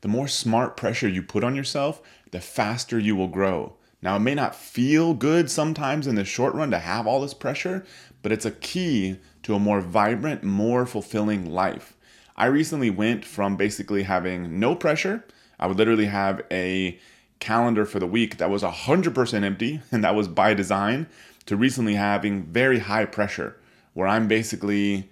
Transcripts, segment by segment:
The more smart pressure you put on yourself, the faster you will grow. Now, it may not feel good sometimes in the short run to have all this pressure, but it's a key to a more vibrant, more fulfilling life. I recently went from basically having no pressure, I would literally have a calendar for the week that was 100% empty, and that was by design, to recently having very high pressure, where I'm basically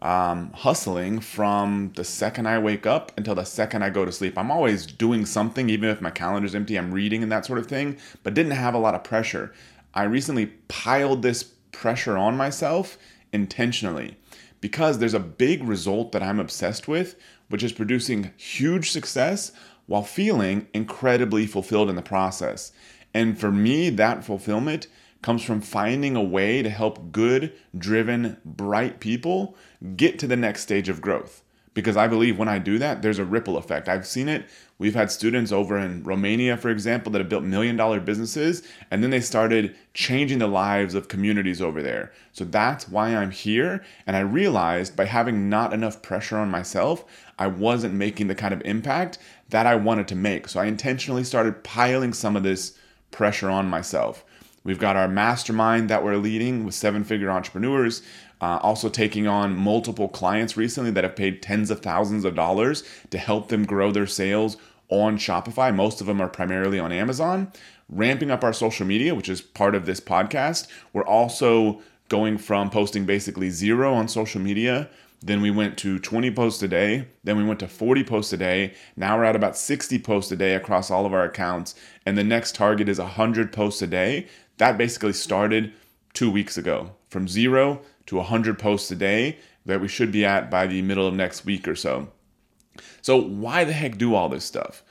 um, hustling from the second I wake up until the second I go to sleep. I'm always doing something, even if my calendar's empty, I'm reading and that sort of thing, but didn't have a lot of pressure. I recently piled this pressure on myself intentionally because there's a big result that I'm obsessed with, which is producing huge success while feeling incredibly fulfilled in the process. And for me, that fulfillment comes from finding a way to help good, driven, bright people get to the next stage of growth. Because I believe when I do that, there's a ripple effect. I've seen it. We've had students over in Romania, for example, that have built million dollar businesses, and then they started changing the lives of communities over there. So that's why I'm here. And I realized by having not enough pressure on myself, I wasn't making the kind of impact that I wanted to make. So I intentionally started piling some of this pressure on myself. We've got our mastermind that we're leading with seven figure entrepreneurs. Uh, also, taking on multiple clients recently that have paid tens of thousands of dollars to help them grow their sales on Shopify. Most of them are primarily on Amazon. Ramping up our social media, which is part of this podcast. We're also going from posting basically zero on social media. Then we went to 20 posts a day. Then we went to 40 posts a day. Now we're at about 60 posts a day across all of our accounts. And the next target is 100 posts a day. That basically started two weeks ago from zero to 100 posts a day that we should be at by the middle of next week or so. So, why the heck do all this stuff?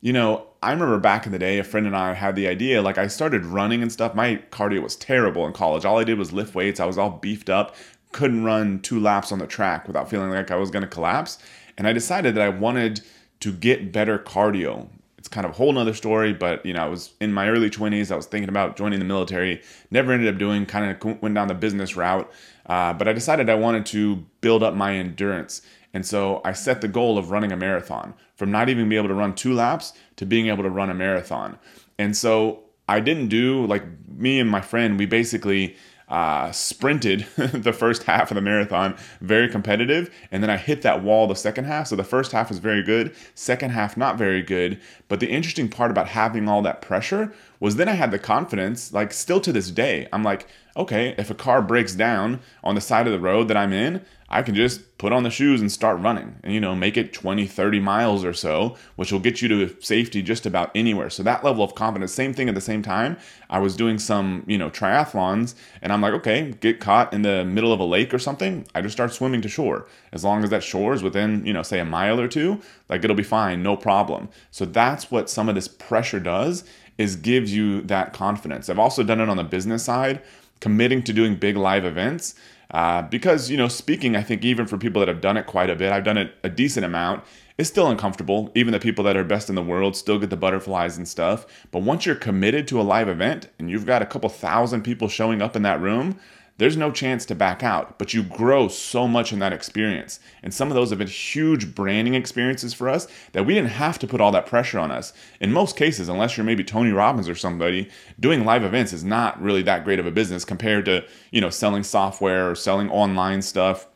You know, I remember back in the day, a friend and I had the idea, like I started running and stuff. My cardio was terrible in college. All I did was lift weights. I was all beefed up, couldn't run two laps on the track without feeling like I was to collapse. And I decided that I wanted to get better cardio. Kind of a whole nother story, but you know, I was in my early 20s. I was thinking about joining the military, never ended up doing, kind of went down the business route. Uh, but I decided I wanted to build up my endurance. And so I set the goal of running a marathon from not even being able to run two laps to being able to run a marathon. And so I didn't do like me and my friend, we basically uh, sprinted the first half of the marathon, very competitive. And then I hit that wall the second half. So the first half was very good, second half, not very good. But the interesting part about having all that pressure was then I had the confidence, like still to this day, I'm like, okay, if a car breaks down on the side of the road that I'm in, I can just put on the shoes and start running and, you know, make it 20, 30 miles or so, which will get you to safety just about anywhere. So that level of confidence, same thing at the same time. I was doing some, you know, triathlons and I'm like, okay, get caught in the middle of a lake or something. I just start swimming to shore. As long as that shore is within, you know, say a mile or two, like it'll be fine, no problem. So that's what some of this pressure does is gives you that confidence. I've also done it on the business side, committing to doing big live events uh, because, you know, speaking, I think even for people that have done it quite a bit, I've done it a decent amount, it's still uncomfortable. Even the people that are best in the world still get the butterflies and stuff. But once you're committed to a live event and you've got a couple thousand people showing up in that room, there's no chance to back out, but you grow so much in that experience. And some of those have been huge branding experiences for us that we didn't have to put all that pressure on us. In most cases, unless you're maybe Tony Robbins or somebody, doing live events is not really that great of a business compared to, you know, selling software or selling online stuff.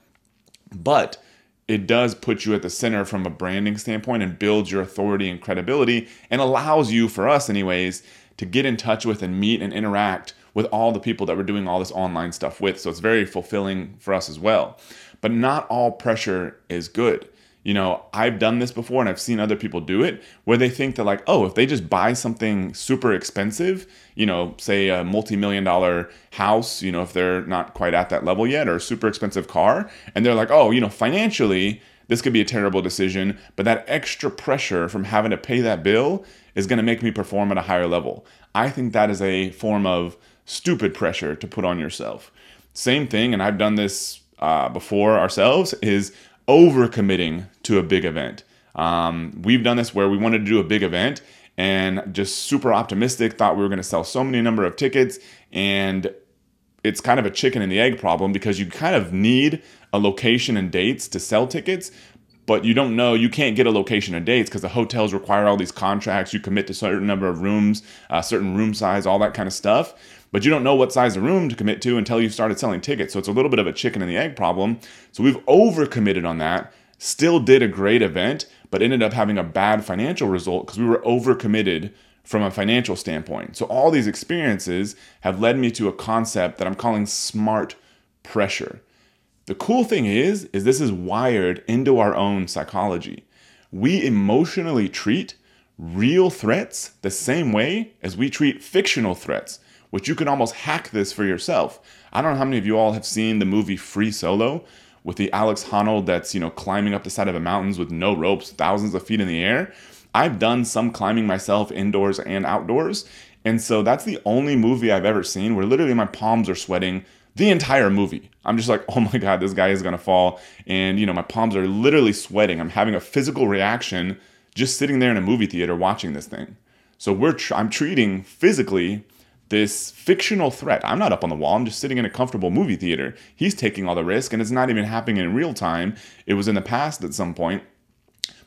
But it does put you at the center from a branding standpoint and builds your authority and credibility and allows you, for us anyways, to get in touch with and meet and interact with all the people that we're doing all this online stuff with. So it's very fulfilling for us as well. But not all pressure is good. You know, I've done this before and I've seen other people do it where they think that, like, oh, if they just buy something super expensive, you know, say a multi million dollar house, you know, if they're not quite at that level yet, or a super expensive car, and they're like, oh, you know, financially, this could be a terrible decision, but that extra pressure from having to pay that bill is going to make me perform at a higher level. I think that is a form of stupid pressure to put on yourself. Same thing, and I've done this uh, before ourselves, is overcommitting to a big event. Um, we've done this where we wanted to do a big event and just super optimistic, thought we were going to sell so many number of tickets, and it's kind of a chicken and the egg problem because you kind of need a location and dates to sell tickets, but you don't know, you can't get a location and dates because the hotels require all these contracts. You commit to certain number of rooms, uh, certain room size, all that kind of stuff. But you don't know what size of room to commit to until you've started selling tickets. So it's a little bit of a chicken and the egg problem. So we've overcommitted on that, still did a great event, but ended up having a bad financial result because we were overcommitted from a financial standpoint. So all these experiences have led me to a concept that I'm calling smart pressure. The cool thing is is this is wired into our own psychology. We emotionally treat real threats the same way as we treat fictional threats, which you can almost hack this for yourself. I don't know how many of you all have seen the movie Free Solo with the Alex Honnold that's, you know, climbing up the side of the mountains with no ropes, thousands of feet in the air. I've done some climbing myself indoors and outdoors. And so that's the only movie I've ever seen where literally my palms are sweating the entire movie. I'm just like, oh my God, this guy is gonna fall. And, you know, my palms are literally sweating. I'm having a physical reaction just sitting there in a movie theater watching this thing. So we're, tr- I'm treating physically this fictional threat. I'm not up on the wall. I'm just sitting in a comfortable movie theater. He's taking all the risk and it's not even happening in real time. It was in the past at some point.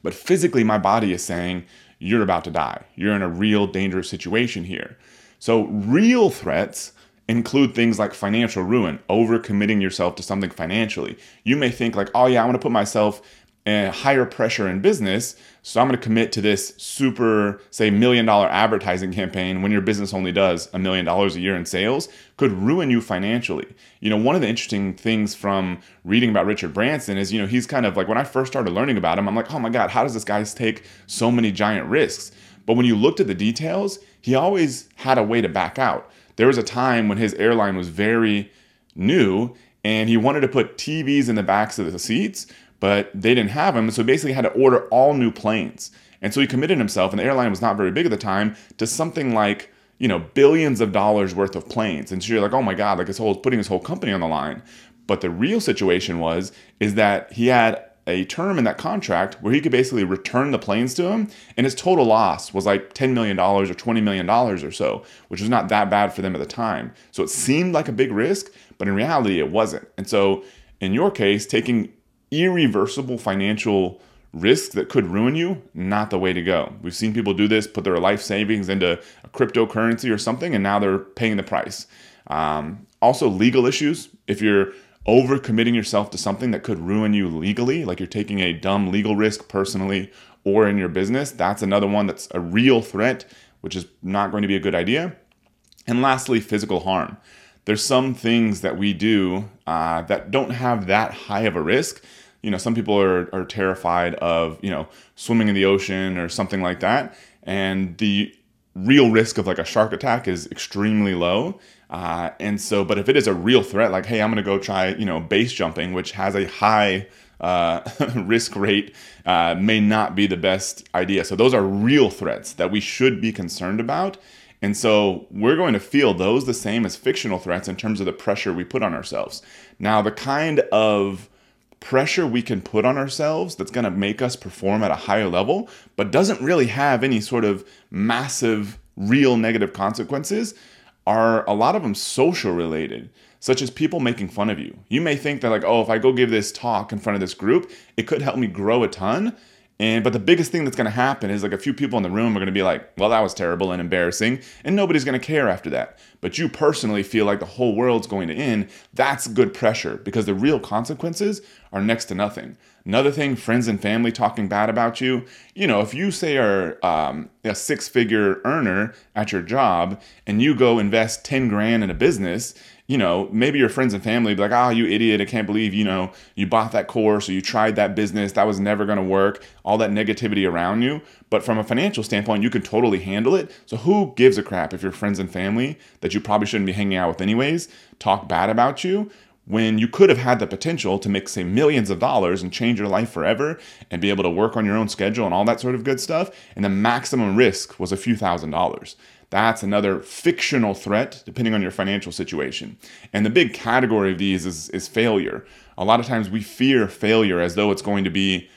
But physically, my body is saying, you're about to die. You're in a real dangerous situation here. So, real threats include things like financial ruin, overcommitting yourself to something financially. You may think, like, oh, yeah, I'm gonna put myself and higher pressure in business. So I'm going to commit to this super, say, million dollar advertising campaign when your business only does a million dollars a year in sales could ruin you financially. You know, one of the interesting things from reading about Richard Branson is, you know, he's kind of like when I first started learning about him, I'm like, oh my God, how does this guy take so many giant risks? But when you looked at the details, he always had a way to back out. There was a time when his airline was very new and he wanted to put TVs in the backs of the seats but they didn't have them. So basically had to order all new planes. And so he committed himself, and the airline was not very big at the time, to something like, you know, billions of dollars worth of planes. And so you're like, oh my God, like his whole putting his whole company on the line. But the real situation was, is that he had a term in that contract where he could basically return the planes to him, and his total loss was like $10 million or $20 million or so, which was not that bad for them at the time. So it seemed like a big risk, but in reality, it wasn't. And so in your case, taking irreversible financial risk that could ruin you, not the way to go. We've seen people do this, put their life savings into a cryptocurrency or something, and now they're paying the price. Um, also, legal issues. If you're overcommitting yourself to something that could ruin you legally, like you're taking a dumb legal risk personally or in your business, that's another one that's a real threat, which is not going to be a good idea. And lastly, physical harm. There's some things that we do uh, that don't have that high of a risk you know, some people are, are terrified of, you know, swimming in the ocean or something like that. And the real risk of like a shark attack is extremely low. Uh, and so, but if it is a real threat, like, hey, I'm going to go try, you know, base jumping, which has a high uh, risk rate, uh, may not be the best idea. So, those are real threats that we should be concerned about. And so, we're going to feel those the same as fictional threats in terms of the pressure we put on ourselves. Now, the kind of pressure we can put on ourselves that's going to make us perform at a higher level, but doesn't really have any sort of massive, real negative consequences, are a lot of them social related, such as people making fun of you. You may think that, like, oh, if I go give this talk in front of this group, it could help me grow a ton. And but the biggest thing that's going to happen is like a few people in the room are going to be like, "Well, that was terrible and embarrassing," and nobody's going to care after that. But you personally feel like the whole world's going to end. That's good pressure because the real consequences are next to nothing. Another thing, friends and family talking bad about you. You know, if you say are um, a six-figure earner at your job and you go invest ten grand in a business you know, maybe your friends and family be like, oh, you idiot, I can't believe, you know, you bought that course or you tried that business, that was never gonna work, all that negativity around you. But from a financial standpoint, you can totally handle it. So who gives a crap if your friends and family that you probably shouldn't be hanging out with anyways talk bad about you? when you could have had the potential to make, say, millions of dollars and change your life forever and be able to work on your own schedule and all that sort of good stuff. And the maximum risk was a few thousand dollars. That's another fictional threat, depending on your financial situation. And the big category of these is, is failure. A lot of times we fear failure as though it's going to be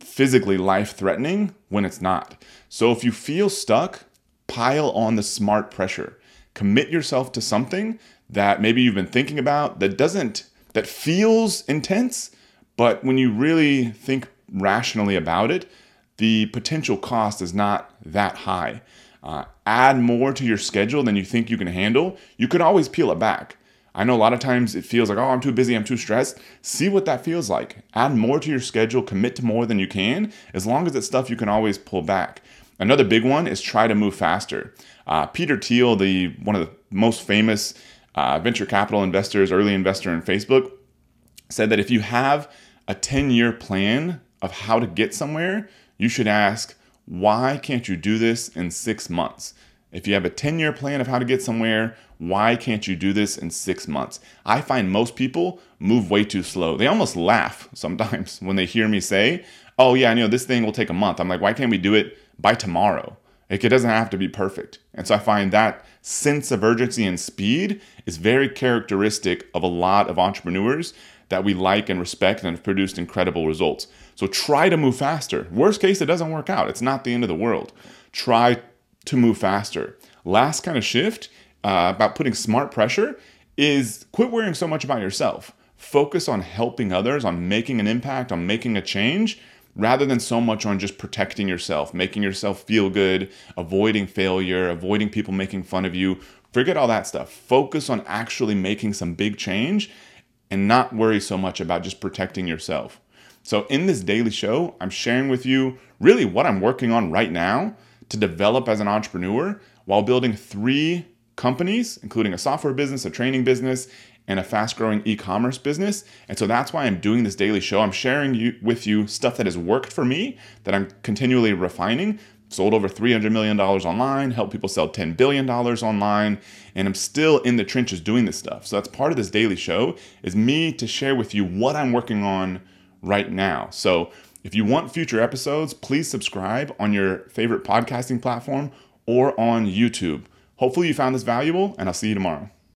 physically life threatening when it's not. So if you feel stuck, pile on the smart pressure. Commit yourself to something that maybe you've been thinking about that doesn't, that feels intense, but when you really think rationally about it, the potential cost is not that high. Uh, add more to your schedule than you think you can handle, you can always peel it back. I know a lot of times it feels like, oh, I'm too busy, I'm too stressed. See what that feels like. Add more to your schedule, commit to more than you can, as long as it's stuff you can always pull back. Another big one is try to move faster. Uh, Peter Thiel, the one of the most famous uh, venture capital investors, early investor in Facebook, said that if you have a 10 year plan of how to get somewhere, you should ask, why can't you do this in six months? If you have a 10 year plan of how to get somewhere, why can't you do this in six months? I find most people move way too slow. They almost laugh sometimes when they hear me say, oh, yeah, I know this thing will take a month. I'm like, why can't we do it by tomorrow? Like, it doesn't have to be perfect. And so I find that sense of urgency and speed is very characteristic of a lot of entrepreneurs that we like and respect and have produced incredible results. So try to move faster. Worst case, it doesn't work out. It's not the end of the world. Try to move faster. Last kind of shift uh, about putting smart pressure is quit worrying so much about yourself. Focus on helping others, on making an impact, on making a change, rather than so much on just protecting yourself, making yourself feel good, avoiding failure, avoiding people making fun of you. Forget all that stuff. Focus on actually making some big change and not worry so much about just protecting yourself. So, in this daily show, I'm sharing with you really what I'm working on right now to develop as an entrepreneur while building three companies, including a software business, a training business, and a fast growing e commerce business. And so that's why I'm doing this daily show. I'm sharing you, with you stuff that has worked for me, that I'm continually refining. Sold over $300 million online, helped people sell $10 billion online, and I'm still in the trenches doing this stuff. So that's part of this daily show is me to share with you what I'm working on right now. So if you want future episodes, please subscribe on your favorite podcasting platform or on YouTube. Hopefully, you found this valuable, and I'll see you tomorrow.